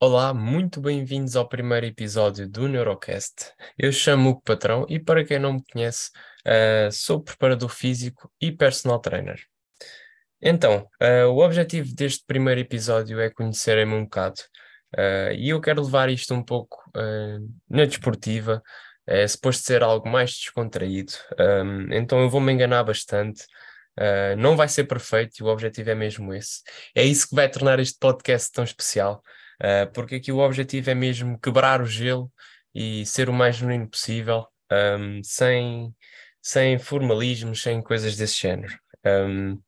Olá, muito bem-vindos ao primeiro episódio do Neurocast. Eu chamo o Patrão e, para quem não me conhece, uh, sou preparador físico e personal trainer. Então, uh, o objetivo deste primeiro episódio é conhecerem-me um bocado uh, e eu quero levar isto um pouco na desportiva, é suposto ser algo mais descontraído, um, então eu vou me enganar bastante. não vai ser perfeito e o objetivo é mesmo esse. É isso que vai tornar este podcast tão especial uh, porque aqui o objetivo é mesmo quebrar o gelo e ser o mais genuíno possível, um, sem, sem formalismos, sem coisas desse género. Um,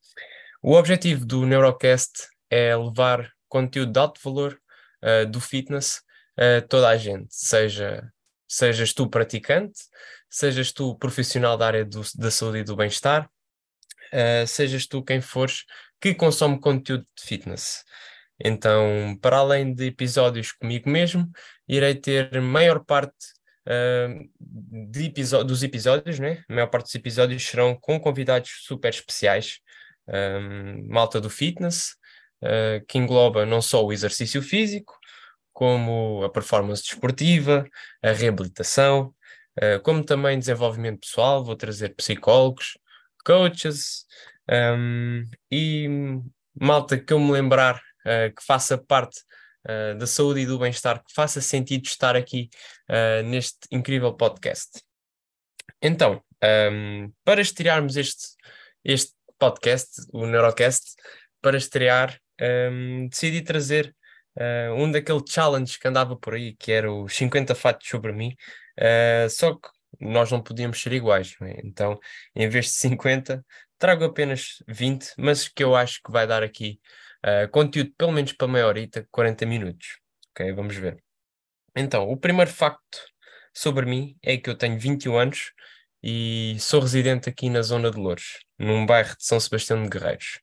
o objetivo do Neurocast é levar conteúdo de alto valor uh, do fitness a toda a gente, seja sejas tu praticante, sejas tu profissional da área do, da saúde e do bem-estar, uh, sejas tu quem fores que consome conteúdo de fitness. Então, para além de episódios comigo mesmo, irei ter maior parte uh, dos episódios, né? A maior parte dos episódios serão com convidados super especiais, um, malta do fitness, uh, que engloba não só o exercício físico, como a performance desportiva, a reabilitação, uh, como também desenvolvimento pessoal. Vou trazer psicólogos, coaches um, e malta que eu me lembrar uh, que faça parte uh, da saúde e do bem-estar, que faça sentido estar aqui uh, neste incrível podcast. Então, um, ehm, para estrearmos este, este podcast, o Neurocast, para estrear, um, ehm, decidi trazer uh, um daqueles challenges que andava por aí, que era os 50 fatos sobre mim, uh, só que nós não podíamos ser iguais, é? então em vez de 50, trago apenas 20, mas que eu acho que vai dar aqui Uh, conteúdo pelo menos para meia horita, 40 minutos. Ok, vamos ver. Então, o primeiro facto sobre mim é que eu tenho 21 anos e sou residente aqui na zona de Louros, num bairro de São Sebastião de Guerreiros.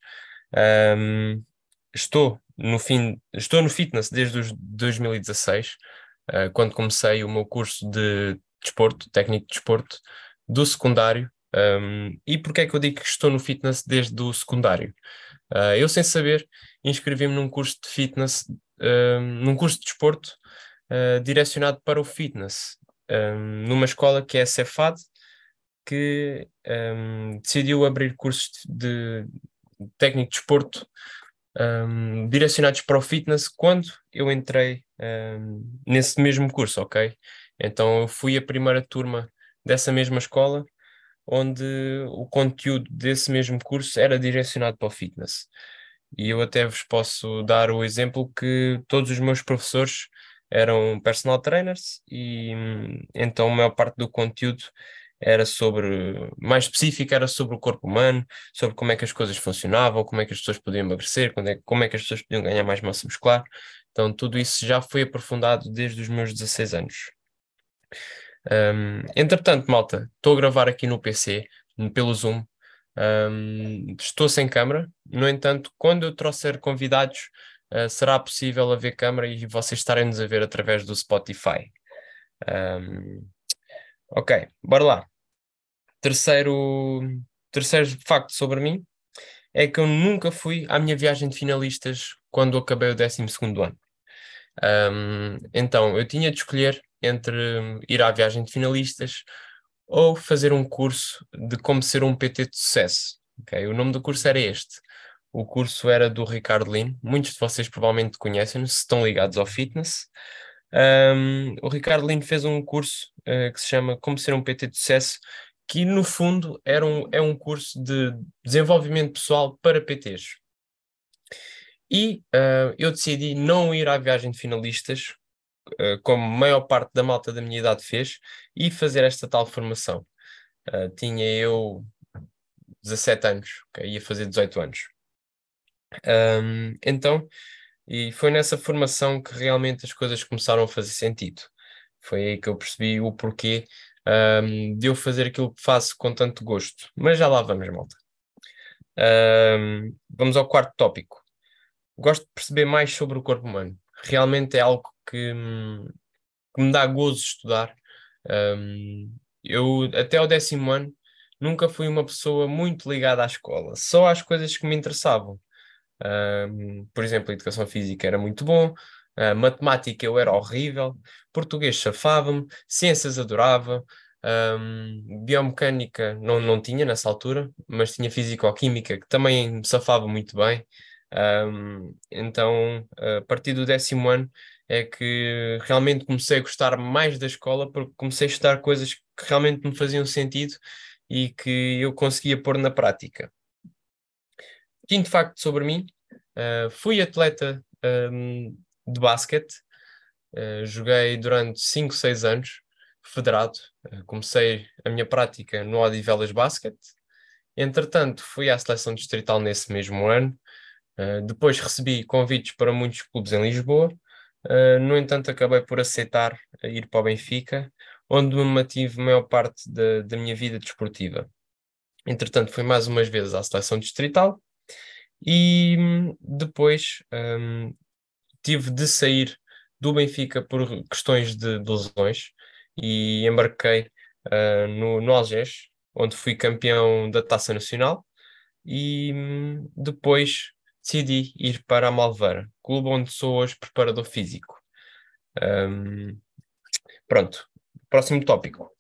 Um, estou no fim, estou no fitness desde os 2016, uh, quando comecei o meu curso de desporto, técnico de desporto, do secundário. Um, e porquê é que eu digo que estou no fitness desde o secundário? Uh, eu, sem saber, inscrevi-me num curso de fitness, uh, num curso de desporto uh, direcionado para o fitness, um, numa escola que é a Cefad, que um, decidiu abrir cursos de, de técnico de desporto um, direcionados para o fitness quando eu entrei nesse mesmo curso, ok? Então eu fui a primeira turma dessa mesma escola onde o conteúdo desse mesmo curso era direcionado para o fitness. E eu até vos posso dar o exemplo que todos os meus professores eram personal trainers e então a maior parte do conteúdo era sobre, mais específico, era sobre o corpo humano, sobre como é que as coisas funcionavam, como é que as pessoas podiam emagrecer, é, como é que as pessoas podiam ganhar mais massa muscular. Então tudo isso já foi aprofundado desde os meus 16 anos. Um, entretanto, malta, estou a gravar aqui no PC, pelo Zoom. Um, estou sem câmera, no entanto, quando eu trouxer convidados, uh, será possível haver câmera e vocês estarem-nos a ver através do Spotify. Um, ok, bora lá. Terceiro, terceiro facto sobre mim é que eu nunca fui à minha viagem de finalistas quando acabei o 12 ano. Um, então, eu tinha de escolher entre ir à viagem de finalistas ou fazer um curso de como ser um PT de sucesso. Okay? O nome do curso era este. O curso era do Ricardo Lino. Muitos de vocês provavelmente conhecem-no, se estão ligados ao fitness. Um, o Ricardo Lino fez um curso uh, que se chama Como Ser um PT de Sucesso, que no fundo era um, é um curso de desenvolvimento pessoal para PTs. E uh, eu decidi não ir à viagem de finalistas, como a maior parte da malta da minha idade fez, e fazer esta tal formação. Uh, tinha eu 17 anos, okay? ia fazer 18 anos. Um, então, e foi nessa formação que realmente as coisas começaram a fazer sentido. Foi aí que eu percebi o porquê um, de eu fazer aquilo que faço com tanto gosto. Mas já lá vamos, malta. Um, vamos ao quarto tópico gosto de perceber mais sobre o corpo humano. Realmente é algo que, que me dá gozo estudar. Um, eu, até ao décimo ano, nunca fui uma pessoa muito ligada à escola, só às coisas que me interessavam. Um, por exemplo, a educação física era muito bom, Uh, matemática eu era horrível, português safava-me, ciências adorava, um, biomecânica não, não tinha nessa altura, mas tinha físico-química que também me safava muito bem. Um, então, a partir do décimo ano é que realmente comecei a gostar mais da escola porque comecei a estudar coisas que realmente me faziam sentido e que eu conseguia pôr na prática. Quinto facto sobre mim, uh, fui atleta um, de basquete, uh, joguei durante 5, 6 anos, federado, uh, comecei a minha prática no Odivelas Basket, entretanto fui à seleção distrital nesse mesmo ano, depois recebi convites para muitos clubes em Lisboa, no entanto acabei por aceitar ir para o Benfica, onde me mantive a maior parte da, da minha vida desportiva. Entretanto, fui mais umas vezes à seleção distrital e hum, depois um, tive de sair do Benfica por questões de, de lesões e embarquei uh, no, no Algés, onde fui campeão da Taça Nacional e um, depois decidi ir para a Malveira, clube onde sou hoje preparador físico. Um, pronto, próximo tópico.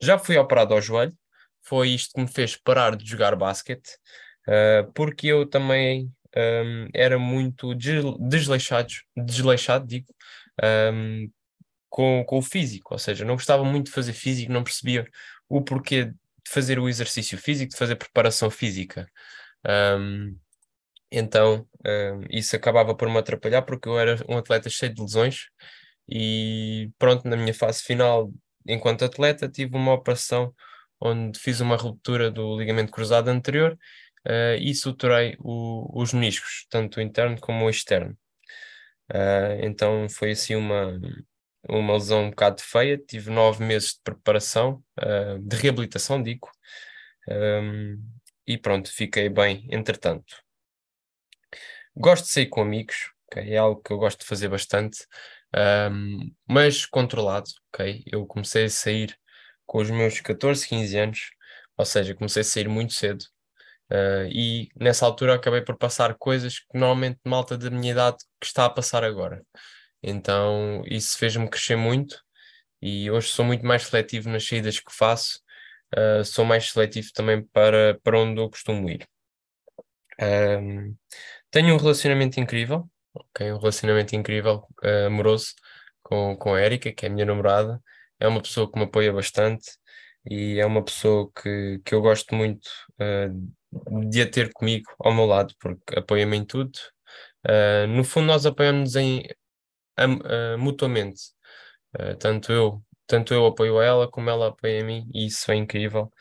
Já fui operado ao joelho, foi isto que me fez parar de jogar basquete, uh, porque eu também um, era muito desleixado, desleixado digo, um, com, com o físico, ou seja, não gostava muito de fazer físico, não percebia o porquê de fazer o exercício físico, de fazer preparação física. Um, então, isso acabava por me atrapalhar porque eu era um atleta cheio de lesões e pronto, na minha fase final enquanto atleta, tive uma operação onde fiz uma ruptura do ligamento cruzado anterior uh, e suturei o, os meniscos, tanto o interno como o externo. Uh, então foi assim uma, uma lesão um bocado feia, tive nove meses de preparação, uh, de reabilitação, digo, um, e pronto, fiquei bem entretanto. Gosto de sair com amigos, okay? é algo que eu gosto de fazer bastante um, mas controlado, ok? Eu comecei a sair com os meus 14, 15 anos, ou seja, comecei a sair muito cedo. Uh, e nessa altura acabei por passar coisas que normalmente malta da minha idade que está a passar agora. Então isso fez-me crescer muito e hoje sou muito mais seletivo nas saídas que faço, uh, sou mais seletivo também para, para onde eu costumo ir. Um, tenho um relacionamento incrível, ok? Um relacionamento incrível, uh, amoroso, com, com a Erika, que é a minha namorada. É uma pessoa que me apoia bastante e é uma pessoa que, que eu gosto muito uh, de a ter comigo ao meu lado, porque apoia-me em tudo. Uh, no fundo, nós apoiamos em, mutuamente. tanto eu tanto eu apoio a ela como ela apoia a mim e isso é incrível.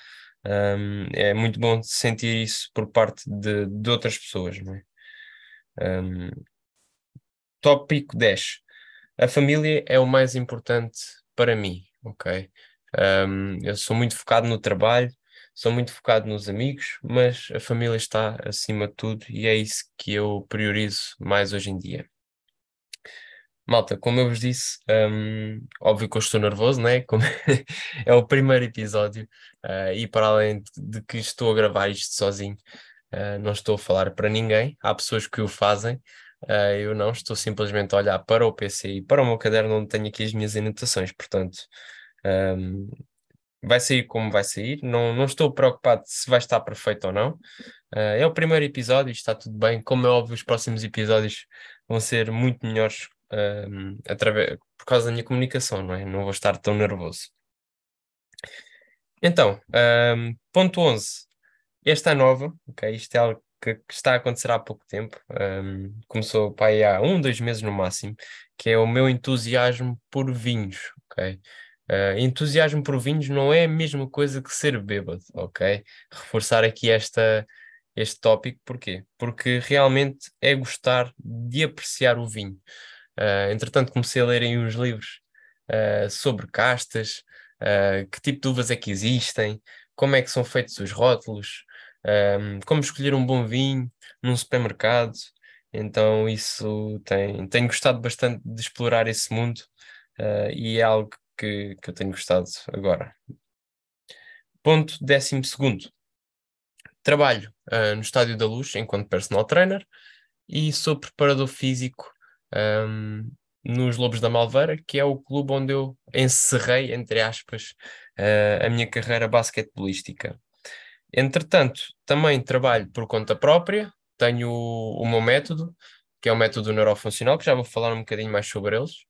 Um, é muito bom sentir isso por parte de, de outras pessoas, não é? Um, Tópico 10. A família é o mais importante para mim, ok? Um, eu sou muito focado no trabalho, sou muito focado nos amigos, mas a família está acima de tudo e é isso que eu priorizo mais hoje em dia. Malta, como eu vos disse, um, óbvio que eu estou nervoso, né? Como é o primeiro episódio, uh, e para além de, de, que estou a gravar isto sozinho, uh, não estou a falar para ninguém, há pessoas que o fazem, Uh, eu não estou simplesmente a olhar para o PC e para o meu caderno onde tenho aqui as minhas anotações, portanto, um, vai sair como vai sair. Não, não estou preocupado se vai estar perfeito ou não. Uh, é o primeiro episódio, está tudo bem. Como é óbvio, os próximos episódios vão ser muito melhores um, através, por causa da minha comunicação, não é? Não vou estar tão nervoso. Então, um, ponto 11. Esta é nova, ok? Isto é algo que, que, está a acontecer há pouco tempo, um, começou pai, há um, dois meses no máximo, que é o meu entusiasmo por vinhos, ok? Uh, entusiasmo por vinhos não é a mesma coisa que ser bêbado, ok? Reforçar aqui esta, este tópico, porquê? Porque realmente é gostar de apreciar o vinho. Uh, entretanto, comecei a ler aí uns livros uh, sobre castas, que tipo de uvas é que existem, como é que são feitos os rótulos, um, como escolher um bom vinho num supermercado. Então, isso tem, tenho gostado bastante de explorar esse mundo uh, e é algo que, que eu tenho gostado agora. Ponto décimo segundo. Trabalho uh, no Estádio da Luz enquanto personal trainer e sou preparador físico um, nos Lobos da Malveira, que é o clube onde eu encerrei, entre aspas, uh, a minha carreira basquetebolística. Entretanto, também trabalho por conta própria, tenho o, o meu método, que é o método neurofuncional, que já vou falar um bocadinho mais sobre eles,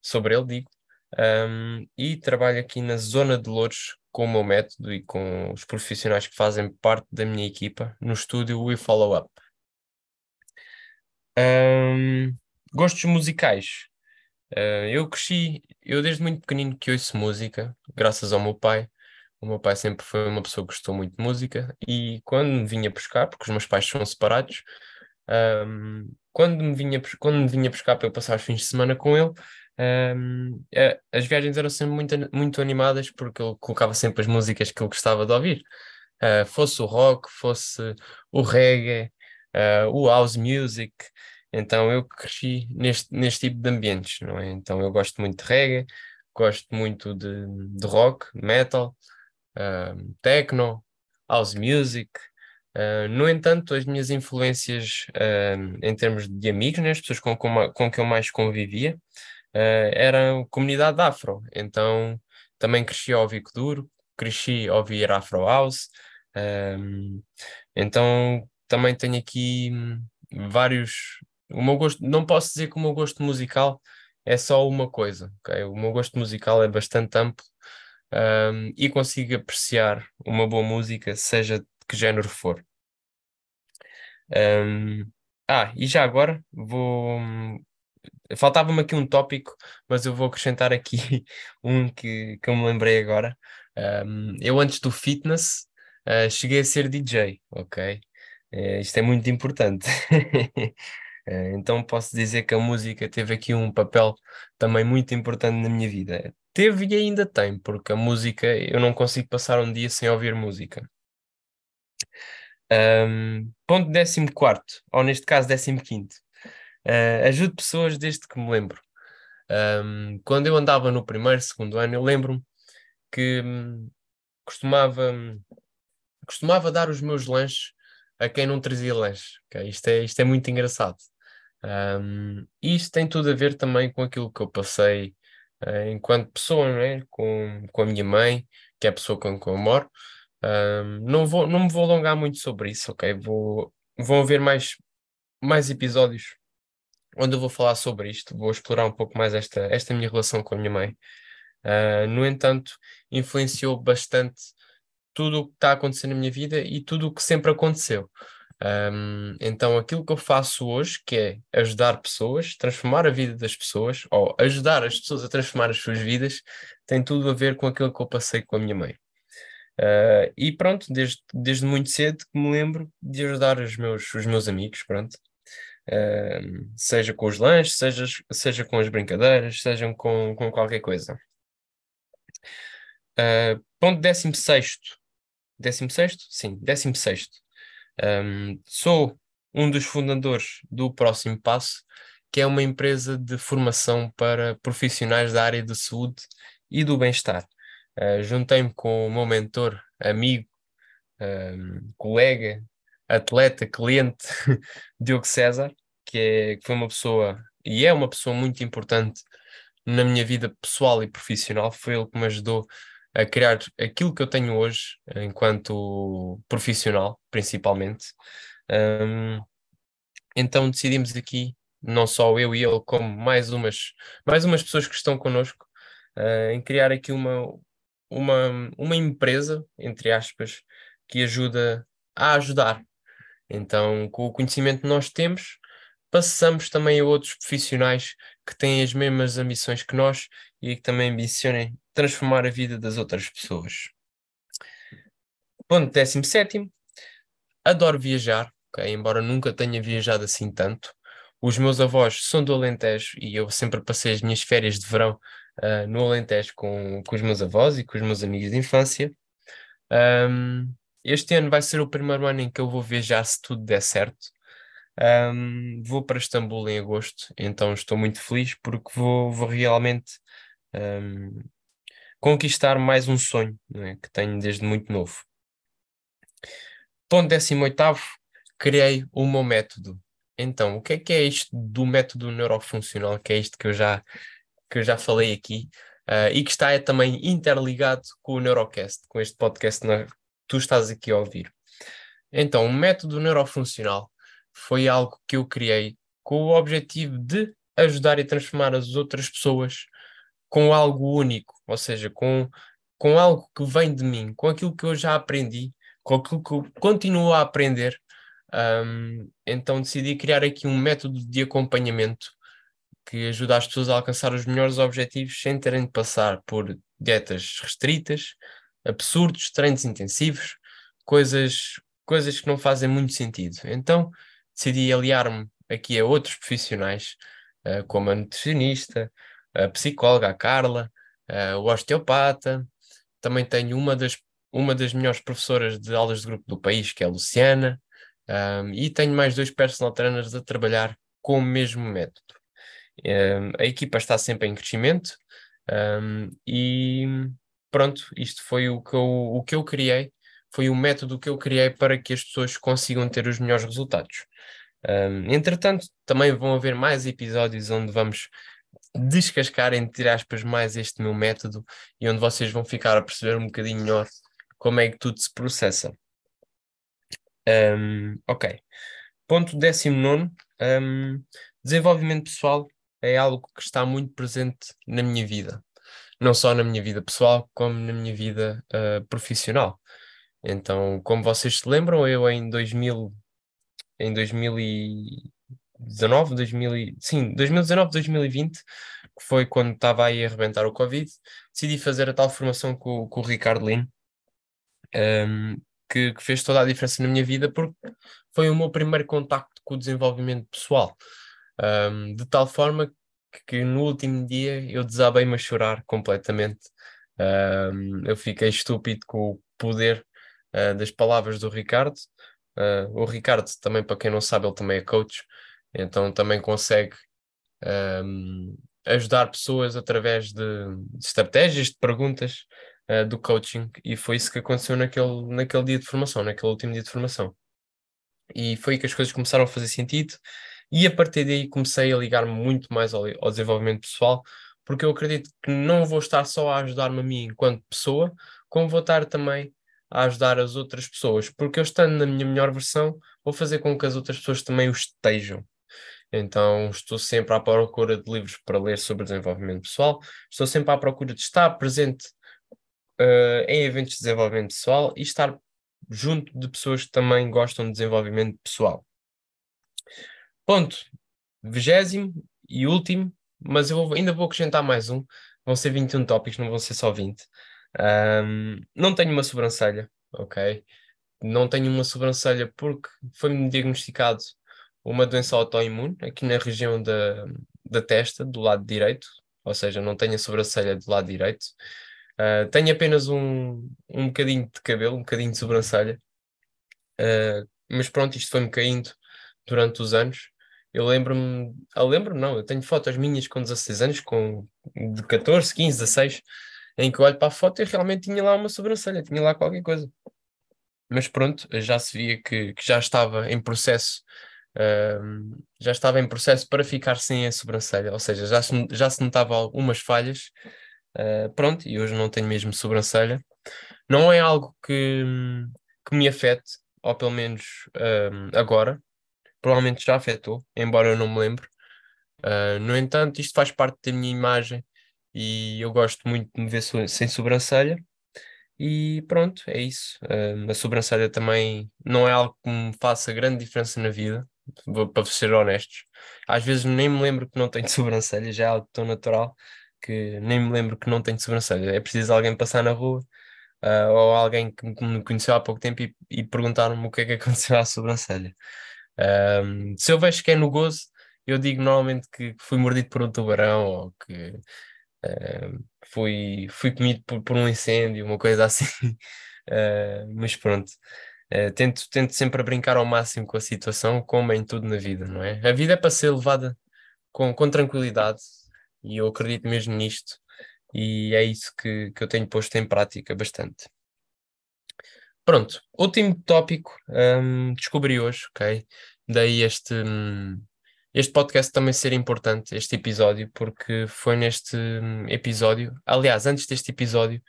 sobre ele, digo, um, e trabalho aqui na zona de Louros com o meu método e com os profissionais que fazem parte da minha equipa no estúdio We Follow Up. Um, gostos musicais. Uh, eu cresci, eu desde muito pequenino que ouço música, graças ao meu pai. O meu pai sempre foi uma pessoa que gostou muito de música e quando me vinha buscar, porque os meus pais são separados, um, quando, me vinha, quando me vinha buscar para eu passar os fins de semana com ele, um, as viagens eram sempre muito, muito animadas porque ele colocava sempre as músicas que ele gostava de ouvir. Uh, fosse o rock, fosse o reggae, uh, o house music. Então eu cresci neste, neste tipo de ambientes, não é? Então eu gosto muito de reggae, gosto muito de, de rock, metal, techno, house music. Uh, no entanto, as minhas influências uh, em termos de amigos, né, as pessoas com, com, com que eu mais convivia, uh, eram comunidade afro. Então também cresci a ouvir Kuduro, cresci a ouvir Afro House. Então também tenho aqui vários. O meu gosto, não posso dizer que o meu gosto musical é só uma coisa? O meu gosto musical é bastante amplo um, e consigo apreciar uma boa música, seja de que género for. Um, ah, e já agora vou. Faltava-me aqui um tópico, mas eu vou acrescentar aqui um que, que eu me lembrei agora. Um, eu, antes do fitness, uh, cheguei a ser DJ, ok? Uh, isto é muito importante. uh, então, posso dizer que a música teve aqui um papel também muito importante na minha vida. Teve e ainda tem, porque a música, eu não consigo passar um dia sem ouvir música. Um, ponto 14, ou neste caso 15. Uh, ajudo pessoas desde que me lembro. Um, quando eu andava no primeiro, segundo ano, eu lembro-me que hum, costumava, costumava dar os meus lanches a quem não trazia lanche. Okay? Isto, é, isto é muito engraçado. Um, isto tem tudo a ver também com aquilo que eu passei uh, enquanto pessoa, não é? com, com a minha mãe, que é a pessoa com quem eu moro. Um, não, vou, não me vou alongar muito sobre isso, ok? Vou, vão haver mais, mais episódios onde eu vou falar sobre isto, vou explorar um pouco mais esta, esta minha relação com a minha mãe. Uh, no entanto, influenciou bastante tudo o que está acontecendo na minha vida e tudo o que sempre aconteceu. Um, então, aquilo que eu faço hoje, que é ajudar pessoas, transformar a vida das pessoas, ou ajudar as pessoas a transformar as suas vidas, tem tudo a ver com aquilo que eu passei com a minha mãe. Uh, e pronto, desde, desde muito cedo que me lembro de ajudar os meus, os meus amigos, pronto. Uh, seja com os lanches, seja, seja com as brincadeiras, seja com, com qualquer coisa. Uh, ponto 16. 16? Sim, 16. Um, sou um dos fundadores do Próximo Passo, que é uma empresa de formação para profissionais da área de saúde e do bem-estar. Uh, Juntei-me com o meu mentor, amigo, um, colega, atleta, cliente, Diogo César, que, é, que foi uma pessoa e é uma pessoa muito importante na minha vida pessoal e profissional. Foi ele que me ajudou a criar aquilo que eu tenho hoje, enquanto profissional, principalmente. Um, então decidimos aqui, não só eu e ele, como mais umas, mais umas pessoas que estão connosco, uh, em criar aqui uma, uma, uma empresa, entre aspas, que ajuda a ajudar. Então, com o conhecimento que nós temos, passamos também a outros profissionais que têm as mesmas ambições que nós e que também ambicionem transformar a vida das outras pessoas. Ponto 17. Adoro viajar, okay? embora nunca tenha viajado assim tanto. Os meus avós são do Alentejo e eu sempre passei as minhas férias de verão uh, no Alentejo com, com os meus avós e com os meus amigos de infância. Um, este ano vai ser o primeiro ano em que eu vou viajar se tudo der certo. Um, vou para Istambul em agosto, então estou muito feliz porque vou, vou realmente um, conquistar mais um sonho é? que tenho desde muito novo. Ponto 18, criei o meu método. Então, o que é que é isto do método neurofuncional, que é isto que eu já, que eu já falei aqui, uh, e que está é, também interligado com o Neurocast, com este podcast que tu estás aqui a ouvir. Então, o método neurofuncional foi algo que eu criei com o objetivo de ajudar e transformar as outras pessoas com algo único, ou seja, com, com algo que vem de mim, com aquilo que eu já aprendi, com aquilo que eu continuo a aprender. Um, então decidi criar aqui um método de acompanhamento que ajuda as pessoas a alcançar os melhores objetivos sem terem de passar por dietas restritas, absurdos, treinos intensivos, coisas, coisas que não fazem muito sentido. Então decidi aliar-me aqui a outros profissionais, uh, como a nutricionista, a psicóloga, a Carla, o osteopata. Também tenho uma das, uma das melhores professoras de aulas de grupo do país, que é a Luciana. Um, e tenho mais dois personal trainers a trabalhar com o mesmo método. Um, a equipa está sempre em crescimento um, e pronto, isto foi o que, eu, o que eu criei, foi o método que eu criei para que as pessoas consigam ter os melhores resultados. entretanto, também vão haver mais episódios onde vamos descascar, entre aspas, mais este meu método e onde vocês vão ficar a perceber um bocadinho melhor como é que tudo se processa. Um, ok. Ponto 19. Um, desenvolvimento pessoal é algo que está muito presente na minha vida. Não só na minha vida pessoal, como na minha vida uh, profissional. Então, como vocês se lembram, eu em 2000, em 2019, 2000 e, sim, 2019, 2020, que foi quando estava aí a arrebentar o Covid, decidi fazer a tal formação com, com o Ricardo Lino, um, que, que, fez toda a diferença na minha vida, porque foi o meu primeiro contacto com o desenvolvimento pessoal. Um, de tal forma que, que, no último dia eu desabei-me a chorar completamente. Um, eu fiquei estúpido com o poder uh, das palavras do Ricardo. Uh, o Ricardo, também, para quem não sabe, ele também é coach, então também consegue um, ajudar pessoas através de, estratégias, de perguntas uh, do coaching, e foi isso que aconteceu naquele, naquele dia de formação, naquele último dia de formação. E foi que as coisas começaram a fazer sentido, e a partir daí comecei a ligar-me muito mais ao, ao desenvolvimento pessoal, porque eu acredito que não vou estar só a ajudar-me a mim enquanto pessoa, como vou estar também a ajudar as outras pessoas, porque eu estando na minha melhor versão, vou fazer com que as outras pessoas também o estejam. Então, estou sempre à procura de livros para ler sobre desenvolvimento pessoal, estou sempre à procura de estar presente uh, em eventos de desenvolvimento pessoal e estar junto de pessoas que também gostam de desenvolvimento pessoal. Ponto. Vigésimo e último, mas eu ainda vou acrescentar mais um. Vão ser 21 tópicos, não vão ser só 20. Um, não tenho uma sobrancelha, ok? Não tenho uma sobrancelha porque foi-me diagnosticado uma doença autoimune aqui na região da, da testa, do lado direito, ou seja, não tenho a sobrancelha do lado direito. Uh, tenho apenas um, um bocadinho de cabelo, um bocadinho de sobrancelha, uh, mas pronto, isto foi-me caindo durante os anos. Eu lembro-me, eu lembro não, eu tenho fotos minhas com 16 anos, com de 14, 15, 16, em que eu olho para a foto e realmente tinha lá uma sobrancelha, tinha lá qualquer coisa. Mas pronto, já se via que, que já estava em processo, uh, já estava em processo para ficar sem a sobrancelha, ou seja, já se, já se notava algumas falhas Uh, pronto, e hoje não tenho mesmo sobrancelha. Não é algo que, que me afete, ou pelo menos uh, agora. Provavelmente já afetou, embora eu não me lembre. Uh, no entanto, isto faz parte da minha imagem e eu gosto muito de me ver so sem sobrancelha. E pronto, é isso. a sobrancelha também não é algo que me faça grande diferença na vida, para ser honestos. Às vezes nem me lembro que não tenho sobrancelha, já é algo tão natural que nem me lembro que não tenho sobrancelha. É preciso alguém passar na rua uh, ou alguém que me conheceu há pouco tempo e, e perguntar-me o que é que aconteceu à sobrancelha. Um, se eu vejo que é no gozo, eu digo normalmente que fui mordido por um tubarão ou que uh, fui, fui comido por, por, um incêndio, uma coisa assim. Uh, mas pronto. Uh, tento, tento sempre brincar ao máximo com a situação, como em tudo na vida, não é? A vida é para ser levada com, com tranquilidade, e eu acredito mesmo nisto, e é isso que, que eu tenho posto em prática bastante. Pronto, último tópico, um, descobri hoje, ok? daí este, este podcast também ser importante, este episódio, porque foi neste episódio, aliás, antes deste episódio,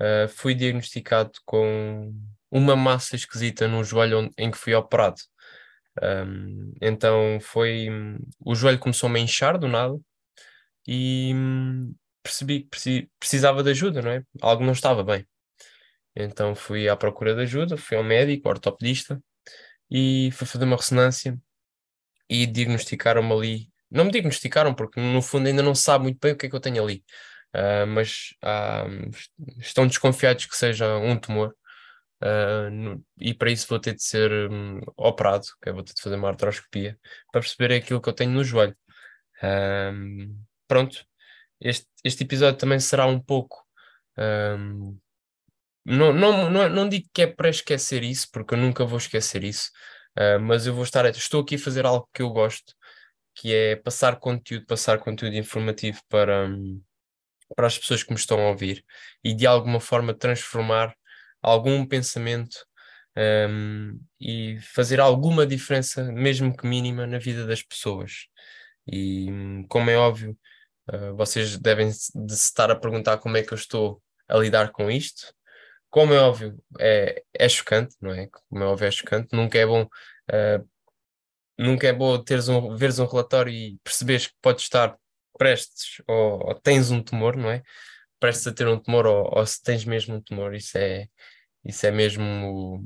uh, fui diagnosticado com uma massa esquisita no joelho onde, em que fui operado. Um, então foi. O joelho começou-me a inchar do nada e hum, percebi que precisava de ajuda, não é? Algo não estava bem. Então fui à procura de ajuda, fui ao médico, ao ortopedista, e fui fazer uma ressonância e diagnosticaram-me ali. Não me diagnosticaram, porque no fundo ainda não sabe muito bem o que é que eu tenho ali, uh, mas uh, estão desconfiados que seja um tumor. Uh, e para isso vou ter de ser um, operado, que vou ter de fazer uma artroscopia para perceber aquilo que eu tenho no joelho. pronto, este, este episódio também será um pouco não, não, não, não digo que é para esquecer isso, porque eu nunca vou esquecer isso, uh, mas eu vou estar, estou aqui a fazer algo que eu gosto, que é passar conteúdo, passar conteúdo informativo para, para as pessoas que me estão a ouvir e de alguma forma transformar algum pensamento um, e fazer alguma diferença, mesmo que mínima, na vida das pessoas. E como é óbvio, uh, vocês devem de se estar a perguntar como é que eu estou a lidar com isto como é óbvio, é, é chocante, não é? Como é óbvio, é chocante. Nunca é bom, uh, nunca é bom teres um, veres um relatório e perceberes que podes estar prestes ou, ou, tens um tumor, não é? Prestes a ter um tumor ou, ou, se tens mesmo um tumor, isso é, isso é mesmo.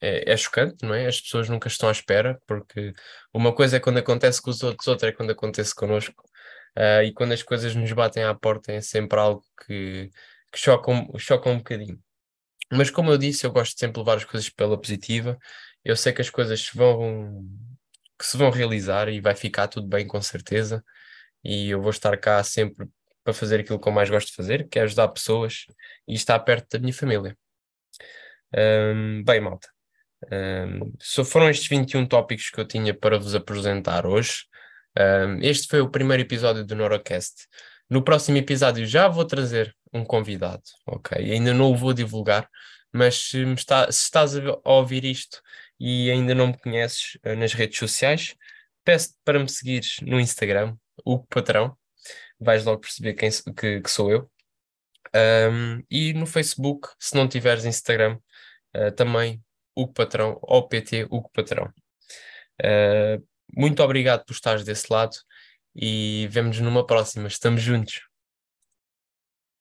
É, é, chocante, não é? As pessoas nunca estão à espera, porque uma coisa é quando acontece com os outros, outra é quando acontece connosco. Uh, e quando as coisas nos batem à porta é sempre algo que, que choca, um, choca um bocadinho. Mas como eu disse, eu gosto sempre de levar as coisas pela positiva. Eu sei que as coisas vão, que se vão realizar e vai ficar tudo bem com certeza. E eu vou estar cá sempre para fazer aquilo que eu mais gosto de fazer, que é ajudar pessoas e estar perto da minha família. Um, bem, malta. Um, foram estes 21 tópicos que eu tinha para vos apresentar hoje. Um, este foi o primeiro episódio do Norocast. No próximo episódio já vou trazer um convidado, ok? Ainda não o vou divulgar, mas se, está, se estás a ouvir isto e ainda não me conheces uh, nas redes sociais, peço-te para me seguires no Instagram, o Patrão, vais logo perceber quem, que, que sou eu. Um, e no Facebook, se não tiveres Instagram, uh, também o Patrão, ou PT o Patrão. Uh, muito obrigado por estares desse lado e vemos numa próxima. Estamos juntos.